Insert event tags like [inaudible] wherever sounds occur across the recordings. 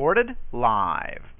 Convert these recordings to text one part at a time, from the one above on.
Recorded live.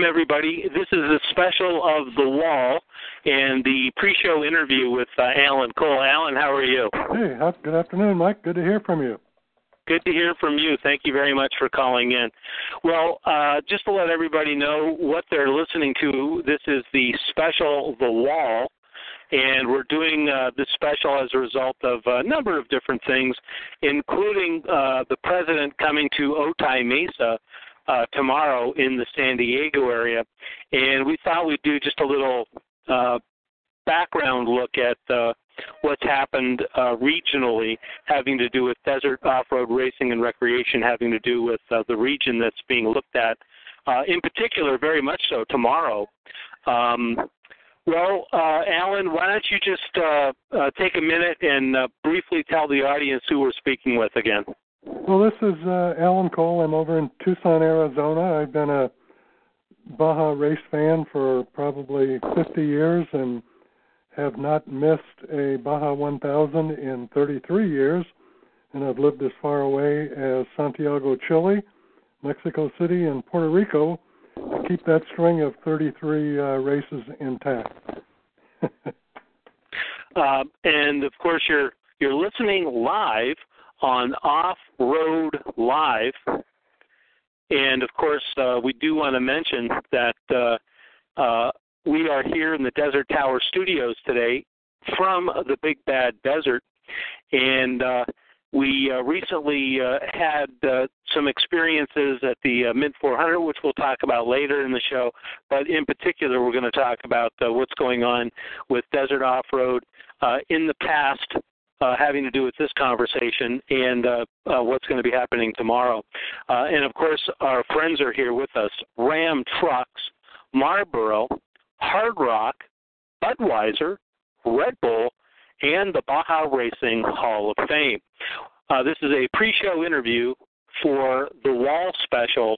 welcome everybody. This is a special of The Wall and the pre-show interview with uh, Alan Cole. Alan, how are you? Hey, good afternoon, Mike. Good to hear from you. Good to hear from you. Thank you very much for calling in. Well, uh, just to let everybody know what they're listening to, this is the special The Wall, and we're doing uh, this special as a result of a number of different things, including uh, the president coming to Otay Mesa uh, tomorrow in the San Diego area, and we thought we'd do just a little uh, background look at uh, what's happened uh, regionally, having to do with desert off-road racing and recreation, having to do with uh, the region that's being looked at, uh, in particular, very much so tomorrow. Um, well, uh, Alan, why don't you just uh, uh, take a minute and uh, briefly tell the audience who we're speaking with again? Well, this is uh, Alan Cole. I'm over in Tucson, Arizona. I've been a Baja race fan for probably 50 years and have not missed a Baja 1000 in 33 years. And I've lived as far away as Santiago, Chile, Mexico City, and Puerto Rico to keep that string of 33 uh, races intact. uh, [laughs] and of course, you're you're listening live on Off Road Live. And of course, uh, we do want to mention that uh, uh, we are here in the Desert Tower studios today from the Big Bad Desert. And uh, we uh, recently uh, had some experiences at the Mint 400, which we'll talk about later in the show. But in particular, we're going to talk about what's going on with desert off road in the past uh, having to do with this conversation and uh, uh, what's going to be happening tomorrow. Uh, and of course, our friends are here with us Ram Trucks, Marlboro, Hard Rock, Budweiser, Red Bull, and the Baja Racing Hall of Fame. Uh, this is a pre show interview for the Wall Special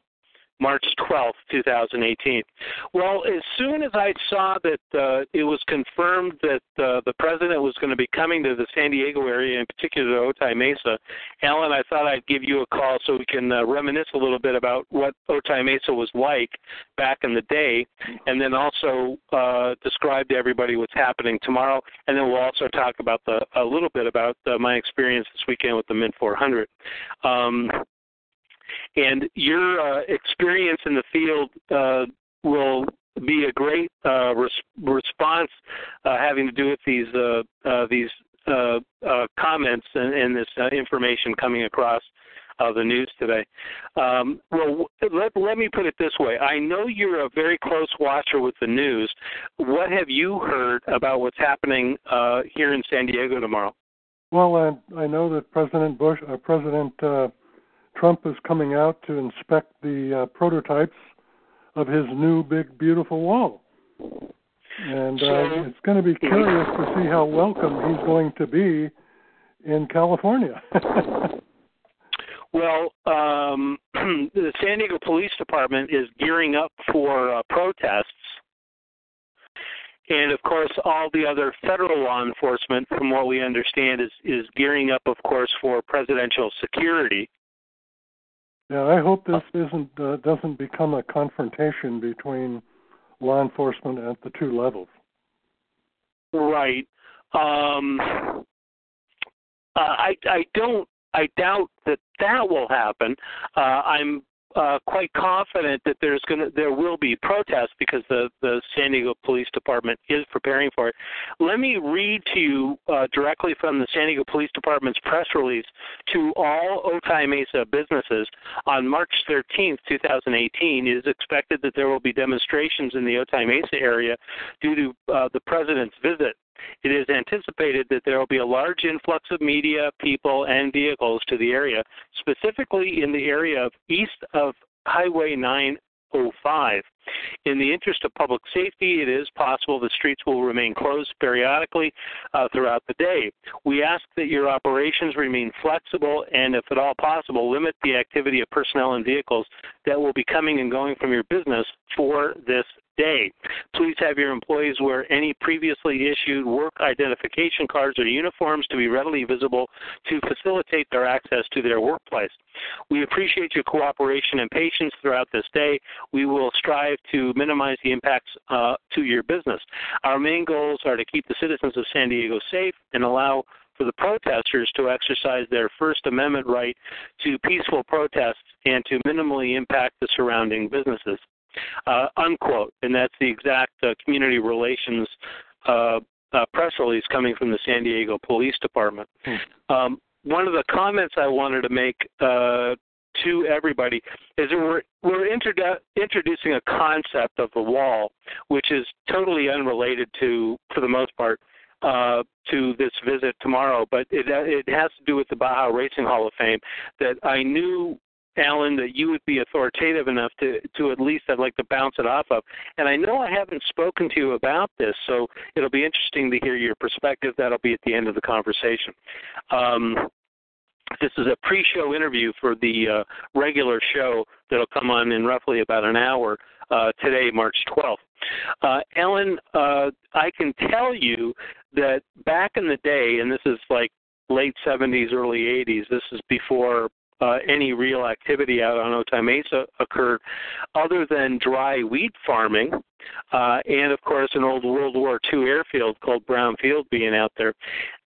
March 12th, 2018. Well, as soon as I saw that uh, it was confirmed that uh, the president was going to be coming to the San Diego area, in particular to Otay Mesa, Alan, I thought I'd give you a call so we can uh, reminisce a little bit about what Otay Mesa was like back in the day, and then also uh, describe to everybody what's happening tomorrow, and then we'll also talk about the a little bit about uh, my experience this weekend with the Mint 400. Um, and your uh, experience in the field uh, will be a great uh, res- response uh, having to do with these uh, uh, these comments and, and this information coming across the news today. Um, well, let, let me put it this way. I know you're a very close watcher with the news. What have you heard about what's happening here in San Diego tomorrow? Well, I know that President Bush, President Trump is coming out to inspect the uh, prototypes of his new big beautiful wall. And uh, it's going to be curious to see how welcome he's going to be in California. [laughs] well, um, [clears throat] the San Diego Police Department is gearing up for uh, protests. And of course, all the other federal law enforcement, from what we understand, is, is gearing up, of course, for presidential security. Yeah, I hope this isn't uh, doesn't become a confrontation between law enforcement at the two levels. Right. Um, uh, I I don't I doubt that that will happen. Uh, I'm uh, quite confident that there's to there will be protests because the the San Diego Police Department is preparing for it. Let me read to you uh, directly from the San Diego Police Department's press release to all Otay Mesa businesses on March 13th, 2018. It is expected that there will be demonstrations in the Otay Mesa area due to uh, the president's visit. It is anticipated that there will be a large influx of media, people, and vehicles to the area, specifically in the area of east of Highway 905. In the interest of public safety, it is possible the streets will remain closed periodically uh, throughout the day. We ask that your operations remain flexible and, if at all possible, limit the activity of personnel and vehicles that will be coming and going from your business for this day. Please have your employees wear any previously issued work identification cards or uniforms to be readily visible to facilitate their access to their workplace. We appreciate your cooperation and patience throughout this day. We will strive to minimize the impacts uh, to your business. Our main goals are to keep the citizens of San Diego safe and allow for the protesters to exercise their First Amendment right to peaceful protests and to minimally impact the surrounding businesses. Uh, unquote. And that's the exact uh, community relations uh, uh press release coming from the San Diego Police Department. Hmm. Um, one of the comments I wanted to make uh, to everybody is that we're we're introdu- introducing a concept of the wall, which is totally unrelated to, for the most part, uh, to this visit tomorrow. But it it has to do with the Baja Racing Hall of Fame. That I knew Alan, that you would be authoritative enough to to at least I'd like to bounce it off of. And I know I haven't spoken to you about this, so it'll be interesting to hear your perspective. That'll be at the end of the conversation. Um, this is a pre-show interview for the uh, regular show that'll come on in roughly about an hour uh, today, March 12th. Uh, Ellen, uh, I can tell you that back in the day, and this is like late 70s, early 80s, this is before uh, any real activity out on Otay Mesa occurred, other than dry wheat farming, uh, and of course an old World War II airfield called Brown Field being out there.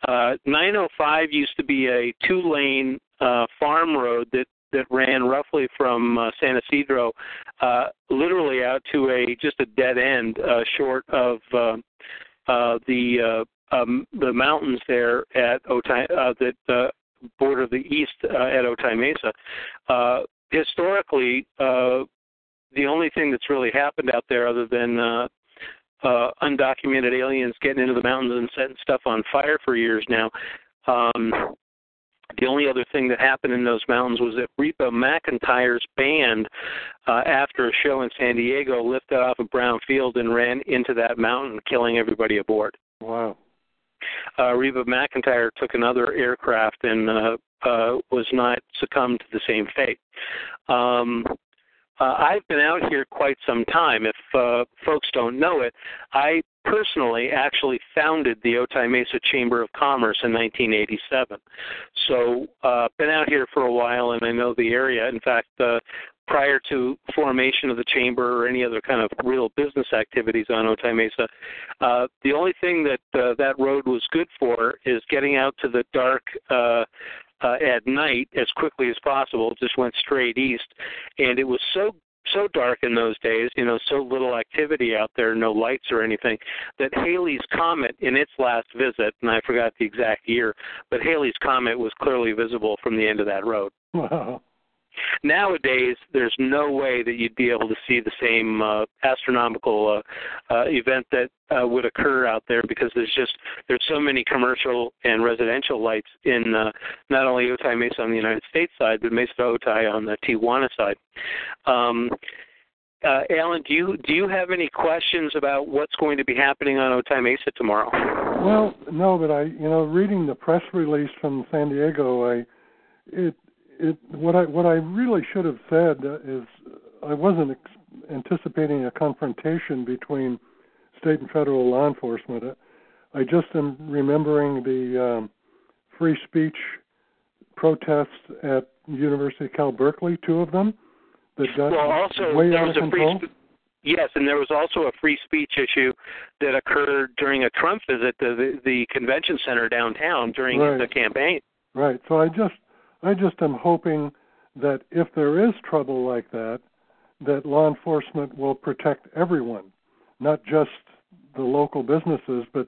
Uh, 905 used to be a two-lane uh, farm road that that ran roughly from uh, San Ysidro, uh, literally out to a just a dead end, uh, short of uh, uh, the uh, um, the mountains there at Otay uh, that uh, border the east uh, at Otay Mesa. Uh, historically, uh, the only thing that's really happened out there, other than undocumented aliens getting into the mountains and setting stuff on fire for years now, um, the only other thing that happened in those mountains was that Reba McEntire's band, uh, after a show in San Diego, lifted off of Brown Field and ran into that mountain, killing everybody aboard. Wow uh, Reba McEntire took another aircraft and uh, uh, was not succumbed to the same fate. Um, uh, I've been out here quite some time. If uh, folks don't know it, I personally actually founded the Otay Mesa Chamber of Commerce in 1987. So, uh, been out here for a while, and I know the area. In fact, uh, prior to formation of the chamber or any other kind of real business activities on Otay Mesa. Uh, the only thing that uh, that road was good for is getting out to the dark uh, uh, at night as quickly as possible. It just went straight east, and it was so so dark in those days, you know, so little activity out there, no lights or anything, that Halley's Comet in its last visit, and I forgot the exact year, but Halley's Comet was clearly visible from the end of that road. Wow. Nowadays, there's no way that you'd be able to see the same uh, astronomical uh, uh, event that uh, would occur out there because there's just there's so many commercial and residential lights in uh, not only Otay Mesa on the United States side, but Mesa Otay on the Tijuana side. Um, uh, Alan, do you do you have any questions about what's going to be happening on Otay Mesa tomorrow? Well, no, but I, you know, reading the press release from San Diego, I, it it what I what I really should have said is I wasn't ex- anticipating a confrontation between state and federal law enforcement. I just am remembering the um, free speech protests at University of Cal Berkeley, two of them that got well, also, way there out was of a control. Free Yes, and there was also a free speech issue that occurred during a Trump visit to the, the convention center downtown during right. the campaign. Right. So I just I just am hoping that if there is trouble like that, that law enforcement will protect everyone, not just the local businesses, but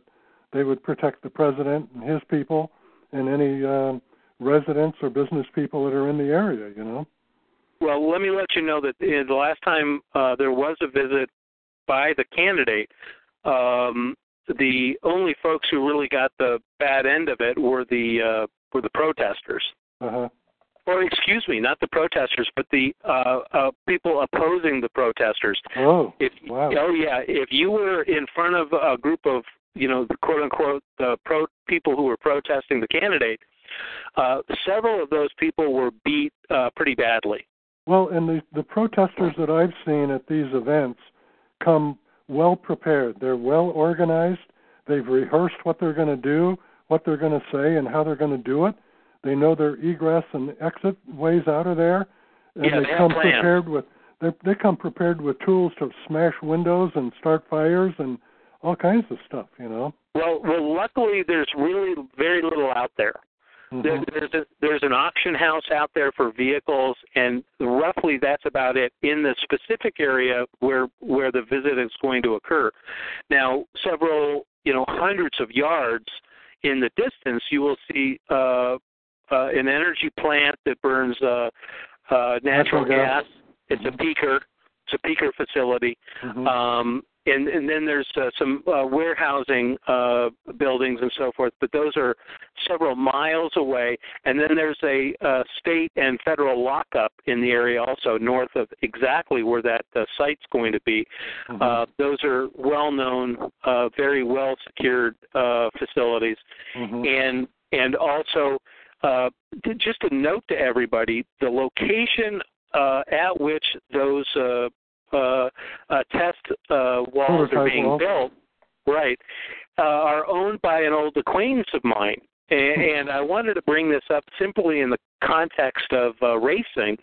they would protect the president and his people and any uh, residents or business people that are in the area. You know. Well, let me let you know that the last time uh, there was a visit by the candidate, um, the only folks who really got the bad end of it were the uh, were the protesters. Uh-huh. Or excuse me, not the protesters, but the uh, uh, people opposing the protesters. Oh, if, wow. Oh yeah, if you were in front of a group of you know the quote unquote uh, pro people who were protesting the candidate, uh, several of those people were beat uh, pretty badly. Well, and the the protesters that I've seen at these events come well prepared. They're well organized. They've rehearsed what they're going to do, what they're going to say, and how they're going to do it. They know their egress and exit ways out of there, and Yeah, they they come prepared with they they come prepared with tools to smash windows and start fires and all kinds of stuff. You know. Well, well, luckily there's really very little out there. There, Mhm. there's a, there's an auction house out there for vehicles, and roughly that's about it in the specific area where where the visit is going to occur. Now, several you know hundreds of yards in the distance, you will see uh, uh, an energy plant that burns uh, uh, natural Natural gas. gas. It's a peaker. It's a peaker facility. Mhm. Um, and, and then there's uh, some uh, warehousing uh, buildings and so forth, but those are several miles away. And then there's a uh, state and federal lockup in the area also, north of exactly where that uh, site's going to be. Mhm. Uh, those are well-known, uh, very well-secured uh, facilities Mhm. and and also uh, just a note to everybody: the location uh, at which those uh, uh, uh, test uh, walls are being walls. built, right, uh, are owned by an old acquaintance of mine. And, and I wanted to bring this up simply in the context of uh, racing,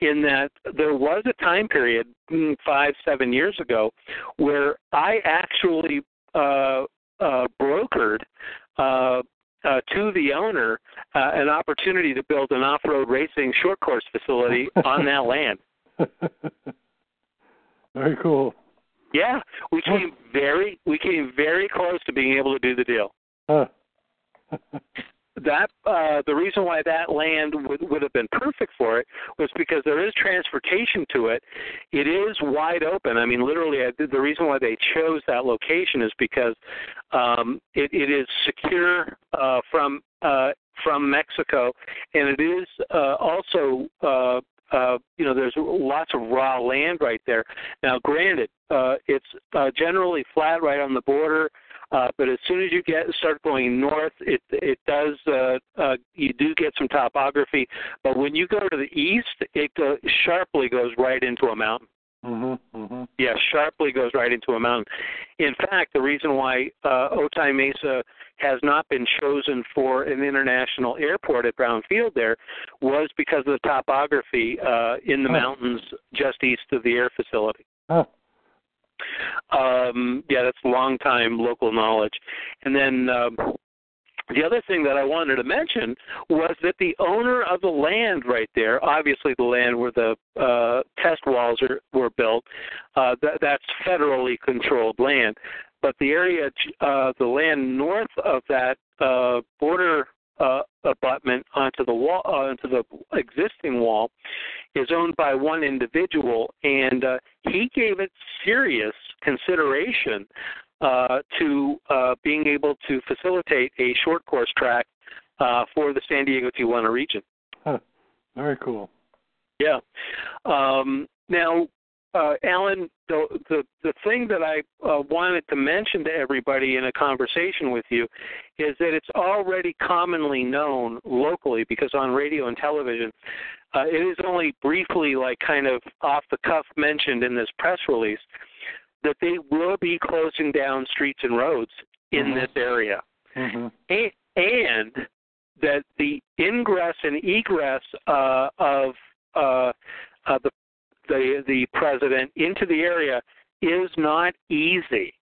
in that there was a time period, mm, five, seven years ago, where I actually uh, uh, brokered uh, to the owner uh, an opportunity to build an off-road racing short course facility [laughs] on that land. Very cool. Yeah, we came very we came very close to being able to do the deal. Huh. [laughs] That uh, the reason why that land would would have been perfect for it was because there is transportation to it. It is wide open. I mean, literally, I, the reason why they chose that location is because um, it, it is secure uh, from uh, from Mexico, and it is uh, also uh, uh, you know there's lots of raw land right there. Now, granted, uh, it's uh, generally flat right on the border. But as soon as you get start going north, it it does uh, uh, you do get some topography. But when you go to the east, it go, sharply goes right into a mountain. Mhm. Mhm. Yeah, sharply goes right into a mountain. In fact, the reason why uh, Otay Mesa has not been chosen for an international airport at Brown Field there was because of the topography uh, in the Huh. mountains just east of the air facility. Huh. Um, yeah, that's long time local knowledge. And then um, the other thing that I wanted to mention was that the owner of the land right there, obviously the land where the uh, test walls are, were built, uh, that, that's federally controlled land. But the area, uh, the land north of that uh, border uh, abutment onto the wall, uh, onto the existing wall, is owned by one individual, and uh, he gave it serious consideration uh, to uh, being able to facilitate a short course track uh, for the San Diego Tijuana region. Huh. Very cool. Yeah. Um, now, uh, Alan, the, the the thing that I uh, wanted to mention to everybody in a conversation with you is that it's already commonly known locally because on radio and television, uh, it is only briefly, like kind of off the cuff, mentioned in this press release that they will be closing down streets and roads in Mhm. this area Mhm. a- and that the ingress and egress uh, of uh, uh, the, the the president into the area is not easy.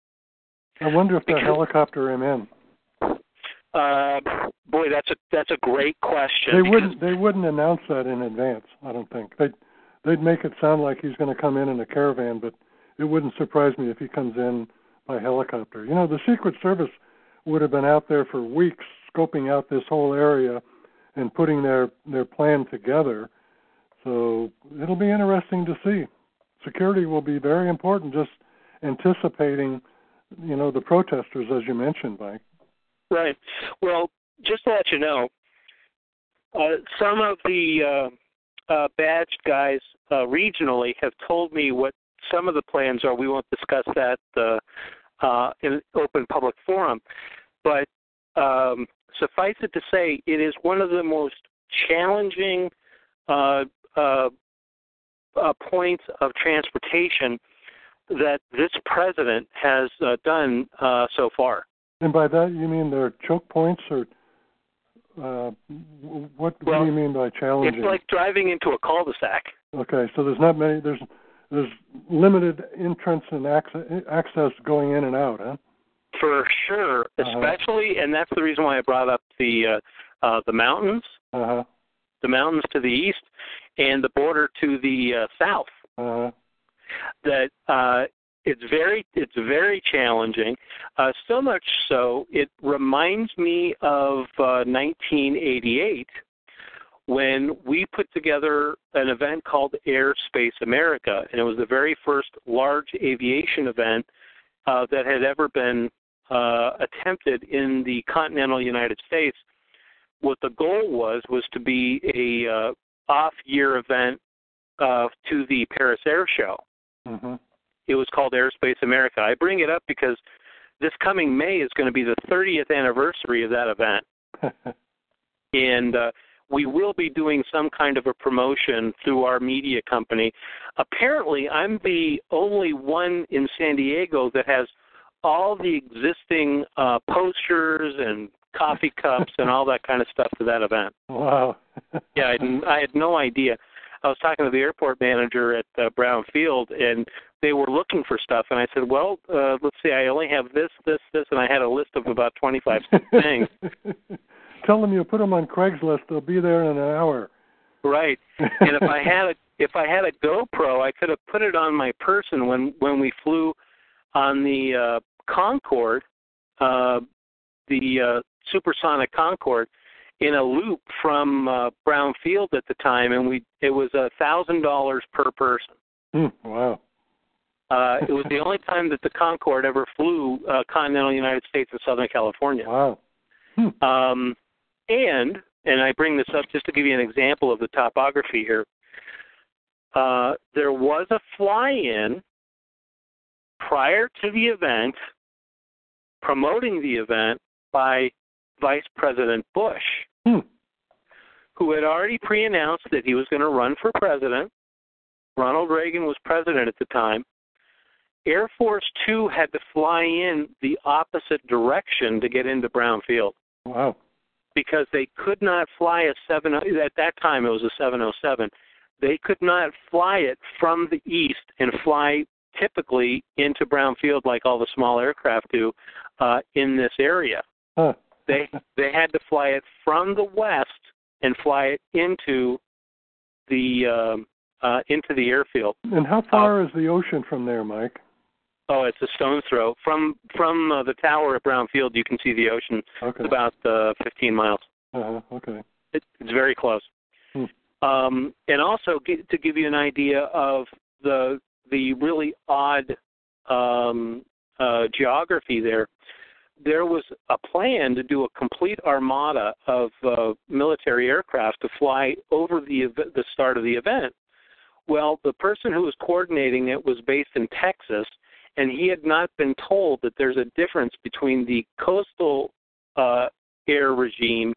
I wonder if they helicopter him in. Uh, boy, that's a that's a great question. They wouldn't. They wouldn't announce that in advance. I don't think they'd they'd make it sound like he's going to come in in a caravan, but it wouldn't surprise me if he comes in by helicopter. You know, the Secret Service would have been out there for weeks scoping out this whole area and putting their their plan together. So it'll be interesting to see. Security will be very important. Just anticipating, you know, the protesters, as you mentioned, Mike. Right. Well, just to let you know, uh, some of the uh, uh, badged guys uh, regionally have told me what some of the plans are. We won't discuss that uh, uh, in open public forum, but um, suffice it to say, it is one of the most challenging uh, uh, uh, points of transportation that this president has uh, done uh, so far. And by that you mean there are choke points, or uh, what, well, what do you mean by challenging? It's like driving into a cul-de-sac. Okay, so there's not many. There's there's limited entrance and access, access going in and out, huh? For sure, Uh-huh. especially, and that's the reason why I brought up the uh, uh, the mountains, Uh huh. the mountains to the east, and the border to the uh, south. Uh huh. That uh, it's very it's very challenging. Uh, so much so, it reminds me of uh, 1988 when we put together an event called Airspace America, and it was the very first large aviation event uh, that had ever been uh, attempted in the continental United States. What the goal was was to be a uh, off-year event uh, to the Paris Air Show. hmm It was called Airspace America. I bring it up because this coming May is going to be the 30th anniversary of that event [laughs] and uh, we will be doing some kind of a promotion through our media company. Apparently, I'm the only one in San Diego that has all the existing uh, posters and coffee cups and all that kind of stuff for that event. wow. [laughs] Yeah, I, had- I had no idea. I was talking to the airport manager at uh, Brown Field, and they were looking for stuff. And I said, "Well, uh, let's see. I only have this, this, this," and I had a list of about 25 [laughs] things. Tell them you put them on Craigslist. They'll be there in an hour. Right. and if I had a if I had a GoPro, I could have put it on my person when when we flew on the uh, Concorde, uh, the uh, supersonic Concorde, in a loop from uh, Brown Field at the time, and we it was a thousand dollars per person. Hmm, wow. Uh, it was the only [laughs] time that the Concorde ever flew uh, continental United States and Southern California. Wow. Hmm. Um, and and I bring this up just to give you an example of the topography here. Uh, there was a fly-in prior to the event, promoting the event by Vice President Bush, Hmm. who had already pre-announced that he was going to run for president. Ronald Reagan was president at the time. Air Force Two had to fly in the opposite direction to get into Brown Field Wow. because they could not fly a seven at that time it was a 707 they could not fly it from the east and fly typically into brown field like all the small aircraft do uh, in this area Huh. They they had to fly it from the west and fly it into the um, uh, into the airfield And how far is the ocean from there, Mike? oh it's a stone's throw from from uh, the tower at brown field you can see the ocean Okay. it's about uh, 15 miles Uh-huh. Okay. It, it's very close. Hmm. Um, and also gi- to give you an idea of the the really odd um, uh, geography there, there was a plan to do a complete armada of uh, military aircraft to fly over the the start of the event. Well, the person who was coordinating it was based in Texas, and he had not been told that there's a difference between the coastal uh, air regime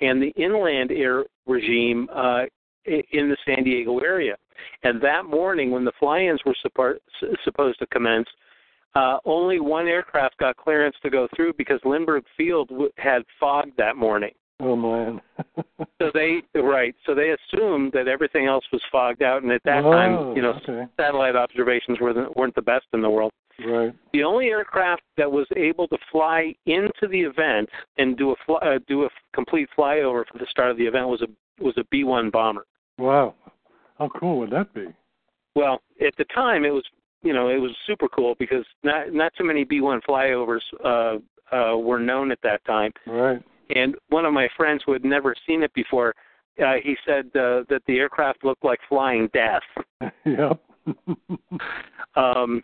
and the inland air regime uh, in the San Diego area. And that morning, when the fly-ins were suppo- supposed to commence, uh, only one aircraft got clearance to go through because Lindbergh Field w- had fog that morning. Oh man. [laughs] So they right, so they assumed that everything else was fogged out, and at that oh, time, you know, Okay. satellite observations were the, weren't the best in the world. Right. The only aircraft that was able to fly into the event and do a fly, uh, do a f- complete flyover for the start of the event was a was a B-1 bomber. Wow. How cool would that be? Well, at the time, it was you know it was super cool because not not too many B-1 flyovers uh, uh, were known at that time. Right. And one of my friends who had never seen it before, uh, he said uh, that the aircraft looked like flying death. [laughs] [laughs] yep. Um,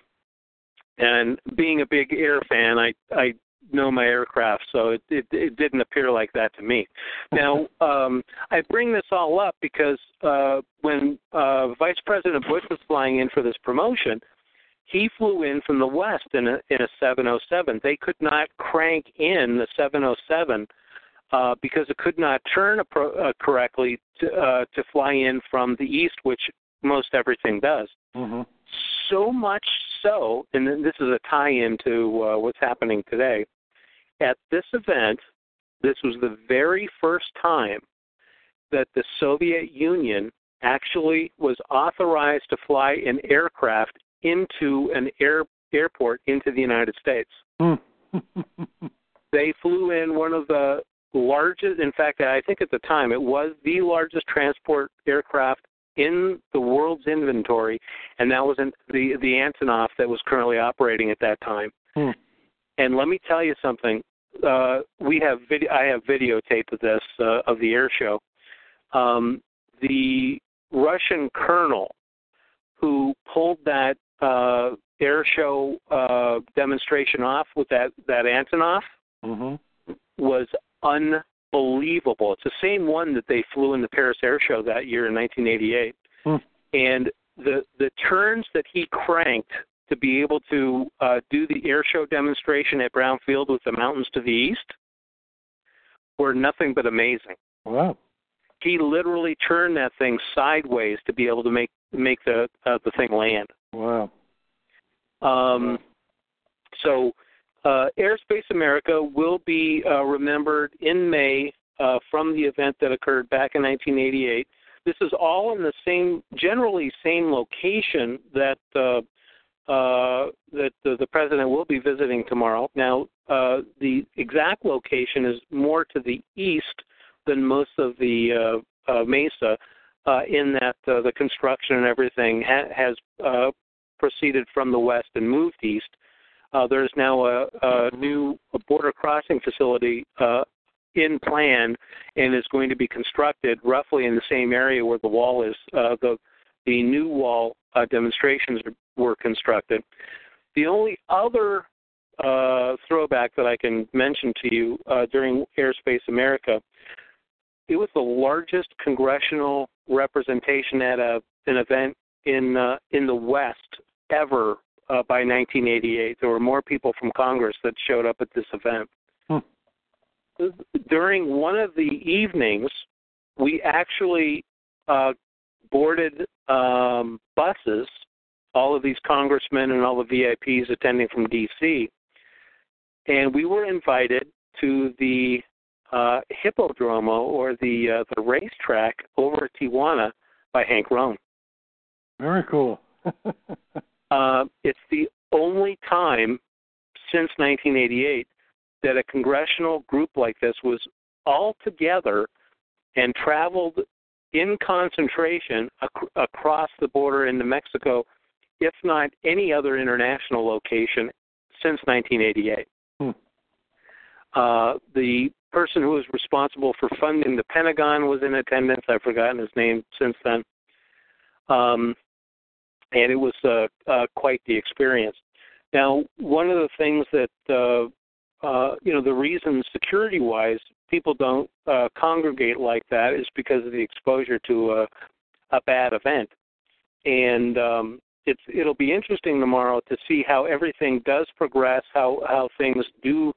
and being a big air fan, I I know my aircraft, so it it, it didn't appear like that to me. Now, [laughs] um, I bring this all up because uh, when uh, Vice President Bush was flying in for this promotion, he flew in from the west in a in a 707. They could not crank in the 707 uh, because it could not turn appro- uh, correctly to, uh, to fly in from the east, which most everything does. hmm so much so, and this is a tie-in to uh, what's happening today. At this event, this was the very first time that the Soviet Union actually was authorized to fly an aircraft into an air airport into the United States. Hmm. [laughs] they flew in one of the largest in fact I think at the time it was the largest transport aircraft in the world's inventory and that was in the the Antonov that was currently operating at that time. Hmm. And let me tell you something. Uh we have video I have videotape of this uh, of the air show. Um the Russian colonel who pulled that uh air show uh demonstration off with that that Antonov hmm was unbelievable. It's the same one that they flew in the Paris Air Show that year in 1988. Hmm. And the the turns that he cranked to be able to uh, do the air show demonstration at Brown Field with the mountains to the east were nothing but amazing. Wow. He literally turned that thing sideways to be able to make make the uh, the thing land. Wow. Um, so, uh, Airspace America will be uh, remembered in May uh, from the event that occurred back in 1988. This is all in the same, generally same location that uh, uh, that the, the president will be visiting tomorrow. Now, uh, the exact location is more to the east than most of the Mesa, uh, in that uh, the construction and everything ha- has uh, proceeded from the west and moved east. Uh, there's now a, a new border crossing facility uh, in plan and is going to be constructed roughly in the same area where the wall is. Uh, the the new wall uh, demonstrations were constructed. The only other uh, throwback that I can mention to you uh, during Airspace America, it was the largest congressional representation at a an event in uh, in the West ever uh, by 1988. There were more people from Congress that showed up at this event. Hmm. During one of the evenings, we actually uh, boarded um, buses, all of these congressmen and all the VIPs attending from D.C., and we were invited to the uh, Hippodromo or the uh, the racetrack over at Tijuana by Hank Rhon. Very cool. [laughs] Uh, it's the only time since 1988 that a congressional group like this was all together and traveled in concentration ac- across the border into Mexico, if not any other international location since 1988. Hmm. Uh, the person who was responsible for funding the Pentagon was in attendance. I've forgotten his name since then. Um, and it was uh, uh, quite the experience. Now, one of the things that uh, uh, you know, the reason security-wise people don't uh, congregate like that is because of the exposure to a, a bad event, and um, it's it'll be interesting tomorrow to see how everything does progress, how how things do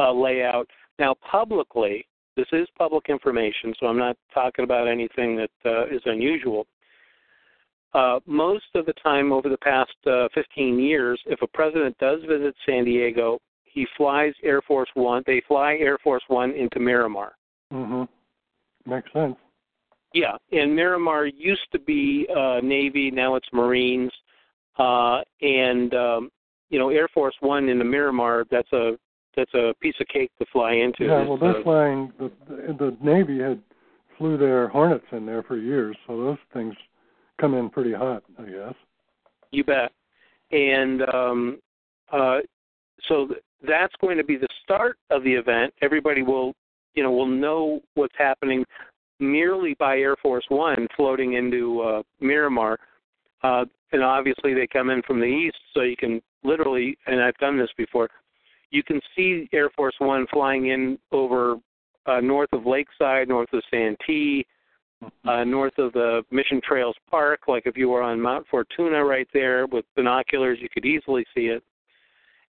uh, lay out. Now, publicly, this is public information, so I'm not talking about anything that uh, is unusual. Uh, most of the time over the past uh, 15 years, if a president does visit San Diego, he flies Air Force One. They fly Air Force One into Miramar. Mm Mhm. Makes sense. Yeah, and Miramar used to be uh, Navy, now it's Marines, uh, and um, you know Air Force One into Miramar. That's a that's a piece of cake to fly into. Yeah, well, they're uh, flying. The, the Navy had flew their Hornets in there for years, so those things come in pretty hot, I guess. You bet. And um, uh, so th- that's going to be the start of the event. Everybody will, you know, will know what's happening merely by Air Force One floating into uh, Miramar. Uh, and obviously, they come in from the east, so you can literally, and I've done this before, you can see Air Force One flying in over uh, north of Lakeside, north of Santee, uh, north of the Mission Trails Park. Like if you were on Mount Fortuna right there with binoculars, you could easily see it,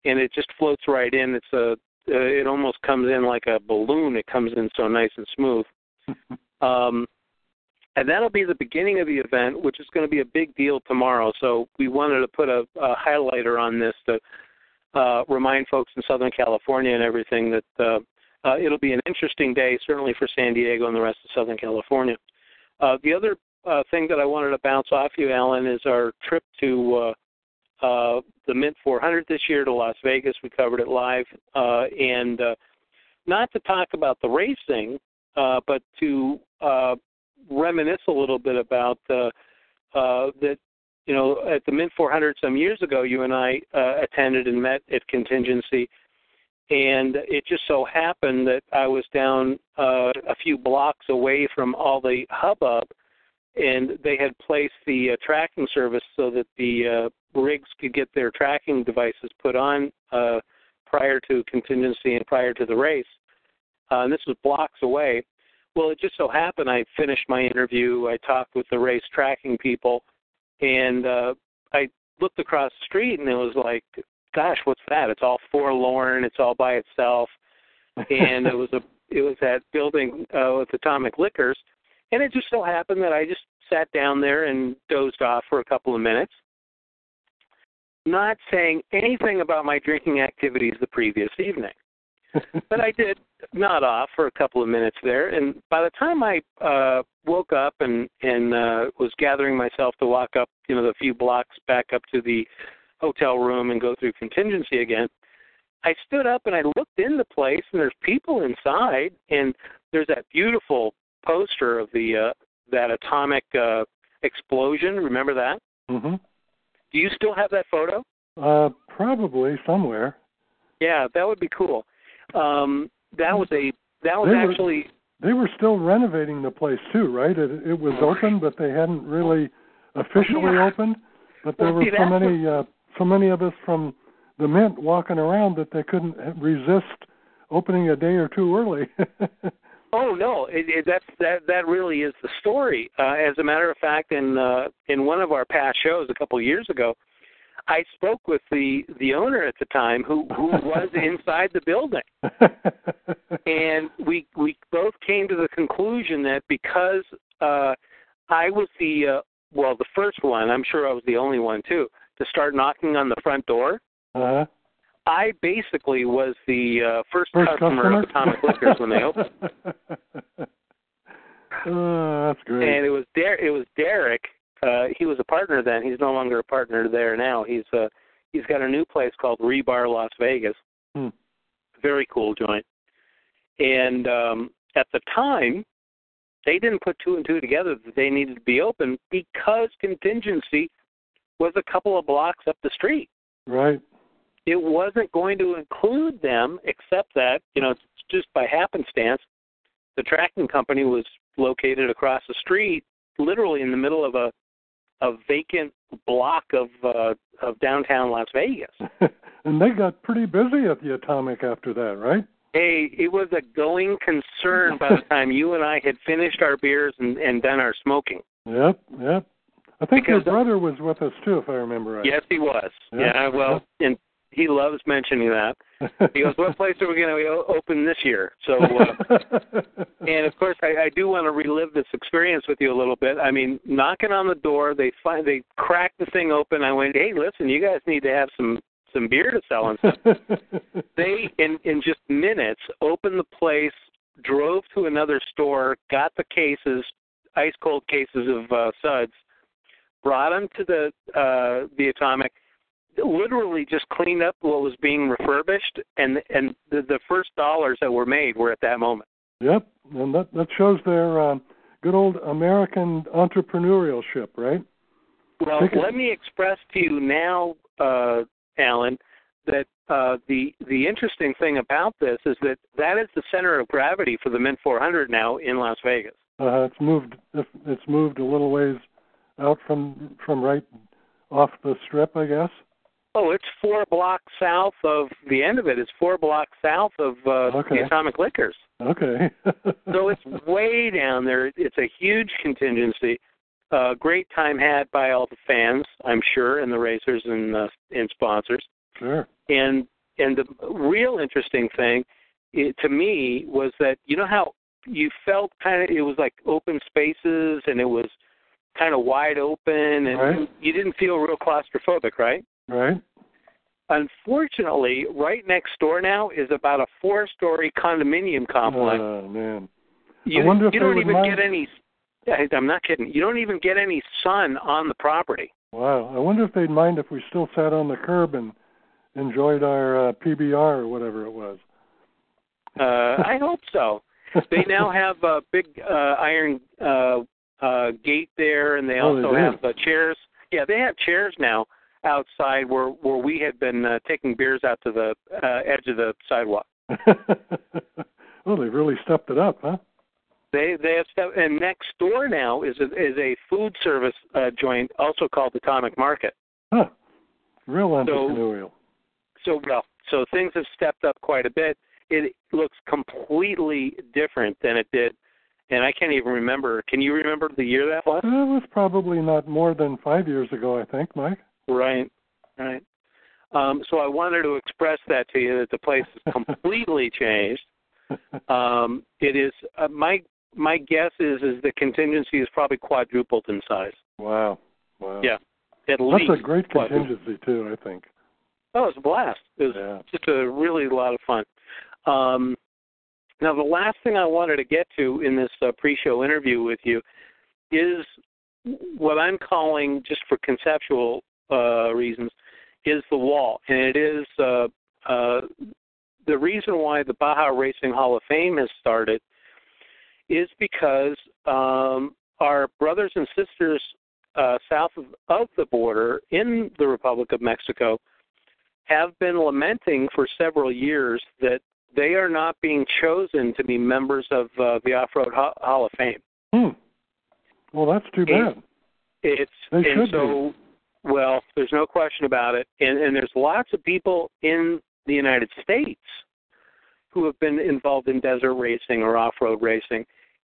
and it just floats right in. It's a uh, it almost comes in like a balloon. It comes in so nice and smooth. Um, and that'll be the beginning of the event, which is going to be a big deal tomorrow. So we wanted to put a, a highlighter on this to uh, remind folks in Southern California and everything that uh, uh, it'll be an interesting day, certainly for San Diego and the rest of Southern California. Uh, the other uh, thing that I wanted to bounce off you, Alan, is our trip to uh, uh, the Mint 400 this year to Las Vegas. We covered it live, uh, and uh, not to talk about the racing, uh, but to uh, reminisce a little bit about uh, uh, that. You know, at the Mint 400 some years ago, you and I uh, attended and met at Contingency, and it just so happened that I was down uh, a few blocks away from all the hubbub, and they had placed the uh, tracking service so that the uh, rigs could get their tracking devices put on uh, prior to contingency and prior to the race. Uh, and this was blocks away. Well, it just so happened I finished my interview. I talked with the race tracking people, and uh, I looked across the street, and it was like, "Gosh, what's that? It's all forlorn. It's all by itself." and it was a [laughs] it was that building uh, with Atomic Liquors, and it just so happened that I just sat down there and dozed off for a couple of minutes, not saying anything about my drinking activities the previous evening but I did nod off for a couple of minutes there, and by the time I uh, woke up and and uh, was gathering myself to walk up, you know, the few blocks back up to the hotel room and go through contingency again, I stood up and I looked in the place, and there's people inside, and there's that beautiful poster of the uh, that atomic uh, explosion. Remember that? Mhm. Do you still have that photo? Uh, probably somewhere. Yeah, that would be cool. Um, that was a that was They were- actually They were still renovating the place too, right? It, it was open, but they hadn't really officially Yeah. opened. But there Well, were see, so many, uh, so many of us from the Mint walking around that they couldn't resist opening a day or two early. [laughs] Oh no, it, it, that's that that really is the story. Uh, as a matter of fact, in uh, in one of our past shows a couple of years ago, I spoke with the the owner at the time who who was [laughs] inside the building, and we we both came to the conclusion that because uh, I was the uh, well the first one, I'm sure I was the only one too, to start knocking on the front door. uh-huh. I basically was the uh, first, First customer, customer. of Atomic Liquors when they opened. [laughs] oh, that's great. and it was Der- it was Derek. Uh, he was a partner then. He's no longer a partner there now. He's uh, he's got a new place called Rebar Las Vegas. Hmm. Very cool joint. And um, at the time, they didn't put two and two together that they needed to be open because contingency was a couple of blocks up the street. Right. It wasn't going to include them, except that you know just by happenstance, the tracking company was located across the street, literally in the middle of a a vacant block of uh, of downtown Las Vegas. [laughs] and they got pretty busy at the Atomic after that, right? Hey, it was a going concern by the [laughs] time you and I had finished our beers and, and done our smoking. Yep, yep. I think your brother was with us too, if I remember right. Yes, he was. Yeah. Yeah, well, and he loves mentioning that. He goes, "What place are we going to open this year?" So, uh, [laughs] and of course, I, I do want to relive this experience with you a little bit. I mean, knocking on the door, they find they crack the thing open. I went, "Hey, listen, you guys need to have some some beer to sell and stuff." [laughs] they in in just minutes opened the place drove to another store got the cases ice cold cases of uh suds brought them to the uh the atomic literally just cleaned up what was being refurbished and and the, the first dollars that were made were at that moment Yep, and that that shows their uh, good old American entrepreneurship, right? well it- let me express to you now uh alan that uh the the interesting thing about this is that that is the center of gravity for the mint 400 now in las vegas Uh, it's moved. It's moved a little ways out from from right off the strip, I guess. Oh, it's four blocks south of the end of it. It's four blocks south of uh, Okay. the Atomic Liquors. Okay. So it's way down there. It's a huge contingency. Uh, great time had by all the fans, I'm sure, and the racers and uh, and sponsors. sure. And and the real interesting thing it, to me was that you know how you felt kind of it was like open spaces and it was kind of wide open and Right. you didn't feel real claustrophobic, right? Right. Unfortunately, right next door now is about a four-story condominium complex. Oh man. you wonder if you don't even mind- get any. I'm not kidding. You don't even get any sun on the property. Wow. I wonder if they'd mind if we still sat on the curb and enjoyed our uh, PBR or whatever it was. Uh, I hope so. [laughs] They now have a big uh, iron uh, uh, gate there, and they Oh, they also do? have uh, chairs. Yeah, they have chairs now outside where where we had been uh, taking beers out to the uh, edge of the sidewalk. [laughs] oh, they've really stepped it up, huh? They they have stuff, and next door now is a, is a food service uh, joint, also called the Atomic Market. Huh. Real entrepreneurial. So well, so things have stepped up quite a bit. It looks completely different than it did, and I can't even remember. Can you remember the year that was? It was probably not more than five years ago, I think, Mike. Right, right. Um, so I wanted to express that to you that the place has [laughs] completely changed. [laughs] Um, it is uh, my my guess is is the contingency is probably quadrupled in size. wow. Wow. Yeah, at That's least. That's a great quadrupled. contingency too, I think. Oh, it was a blast. It was Yeah. just a really lot of fun. Um, now, the last thing I wanted to get to in this uh, pre-show interview with you is what I'm calling, just for conceptual uh, reasons, is the wall, and it is uh, uh, the reason why the Baja Racing Hall of Fame has started is because um, our brothers and sisters uh, south of, of the border in the Republic of Mexico have been lamenting for several years that they are not being chosen to be members of uh, the Off-Road Ho- Hall of Fame. Hmm. Well, that's too And- bad. It's They and should so well, there's no question about it, and and there's lots of people in the United States who have been involved in desert racing or off-road racing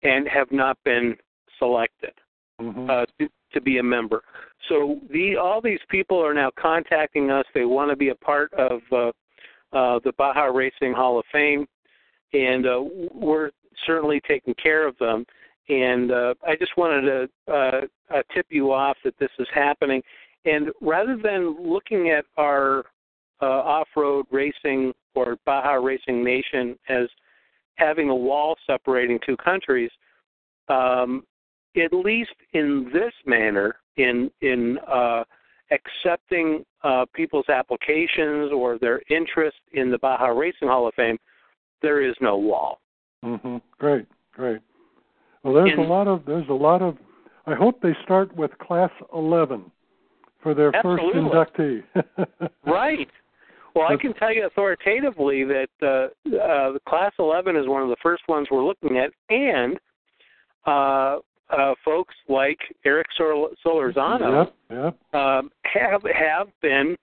and have not been selected hmm uh, to, to be a member. So the all these people are now contacting us. They want to be a part of uh, uh, the Baja Racing Hall of Fame, and uh, we're certainly taking care of them. And uh, I just wanted to uh, uh, tip you off that this is happening. And rather than looking at our uh, off-road racing or Baja Racing Nation as having a wall separating two countries, um, at least in this manner, in in uh, accepting uh, people's applications or their interest in the Baja Racing Hall of Fame, there is no wall. hmm Great, great. Well, there's a lot of there's a lot of. I hope they start with class 11 for their Absolutely. first inductee. [laughs] Right. Well, I can tell you authoritatively that uh, uh, the Class 11 is one of the first ones we're looking at, and uh, uh, folks like Eric Sol- Solorzano Yep, yep. um, have have been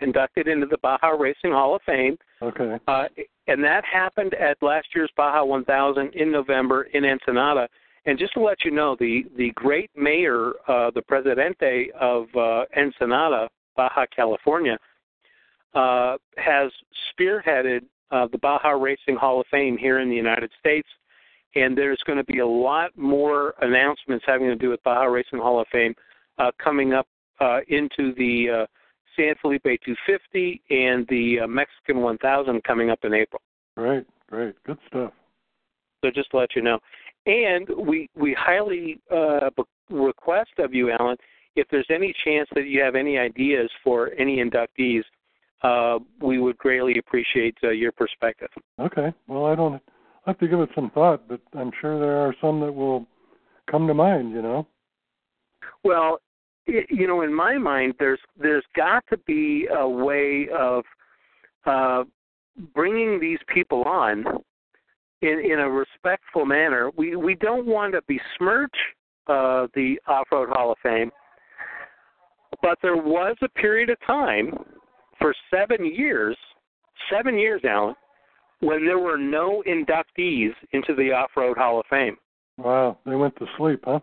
inducted into the Baja Racing Hall of Fame, Okay. uh, and that happened at last year's Baja 1000 in November in Ensenada. And just to let you know, the the great mayor, uh, the presidente of uh, Ensenada, Baja California, uh, has spearheaded uh, the Baja Racing Hall of Fame here in the United States. And there's going to be a lot more announcements having to do with Baja Racing Hall of Fame uh, coming up uh, into the uh, San Felipe 250 and the uh, Mexican 1000 coming up in April. Great, great. Good stuff. So just to let you know. And we we highly uh, request of you, Alan, if there's any chance that you have any ideas for any inductees, uh, we would greatly appreciate uh, your perspective. Okay. Well, I don't I have to give it some thought, but I'm sure there are some that will come to mind, you know. Well, i you know, in my mind, there's there's got to be a way of uh, bringing these people on in in a respectful manner. We we don't want to besmirch uh, the Off-Road Hall of Fame, but there was a period of time for seven years, seven years, Alan, when there were no inductees into the Off-Road Hall of Fame Wow, they went to sleep, huh?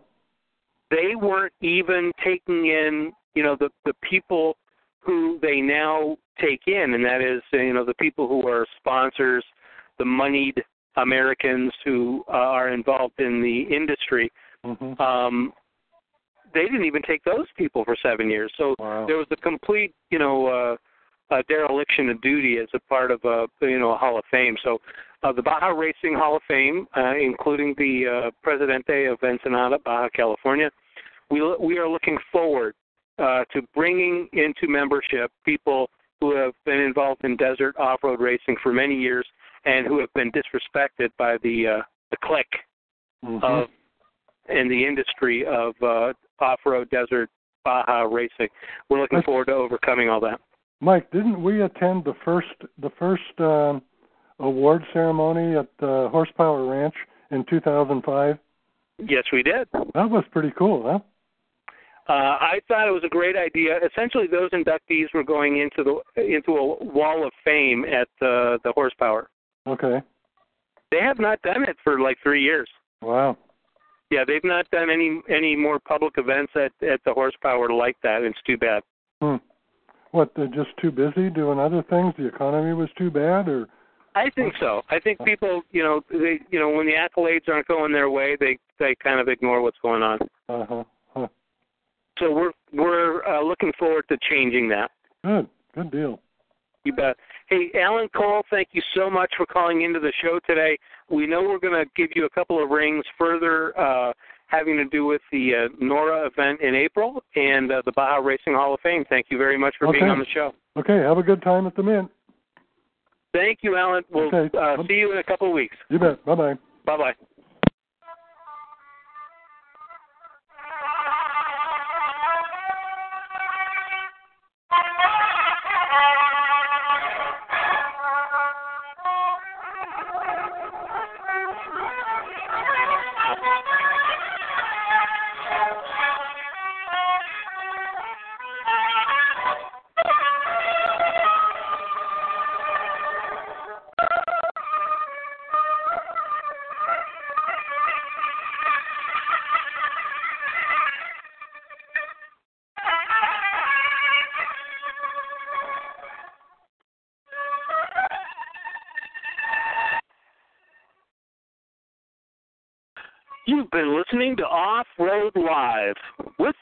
they weren't even taking in, you know, the the people who they now take in, and that is, you know, the people who are sponsors, the moneyed Americans who uh, are involved in the industry. Mm-hmm. Um, they didn't even take those people for seven years. So Wow. there was a complete, you know, uh, dereliction of duty as a part of a, you know, a Hall of Fame. So uh, the Baja Racing Hall of Fame, uh, including the uh, Presidente of Ensenada, Baja California, we we are looking forward uh, to bringing into membership people who have been involved in desert off-road racing for many years and who have been disrespected by the uh, the clique Mhm. of in the industry of uh, off-road desert Baja racing. We're looking forward to overcoming all that. Mike, didn't we attend the first the first um, award ceremony at the Horsepower Ranch in 2005? Yes, we did. That was pretty cool, huh? Uh, I thought it was a great idea. Essentially, those inductees were going into the into a wall of fame at the the horsepower. Okay. They have not done it for like three years. Wow. Yeah, they've not done any any more public events at at the horsepower like that. It's too bad. Hmm. What? They're just too busy doing other things. The economy was too bad, or I think so. I think people, you know, they, you know, when the accolades aren't going their way, they they kind of ignore what's going on. uh huh. Huh. So we're we're uh, looking forward to changing that. Good. Good deal. You bet. Hey, Alan Cole, thank you so much for calling into the show today. We know we're going to give you a couple of rings further uh, having to do with the uh, NORRA event in April and uh, the Baja Racing Hall of Fame. Thank you very much for being on the show. Okay. Have a good time at the Mint. Thank you, Alan. We'll Okay. uh, see you in a couple of weeks. You bet. Bye bye. Bye bye.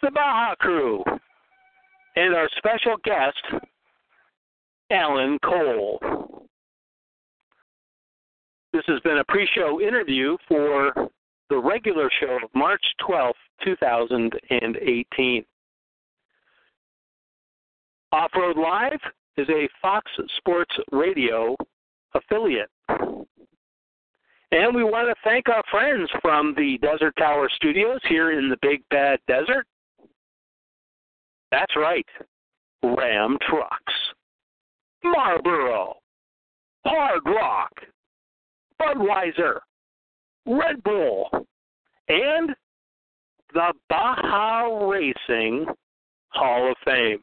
The Baja Crew and our special guest, Alan Cole. This has been a pre show interview for the regular show of March 12th, 2018. Off Road Live is a Fox Sports Radio affiliate. And we want to thank our friends from the Desert Tower Studios here in the Big Bad Desert. That's right, Ram Trucks, Marlboro, Hard Rock, Budweiser, Red Bull, and the Baja Racing Hall of Fame.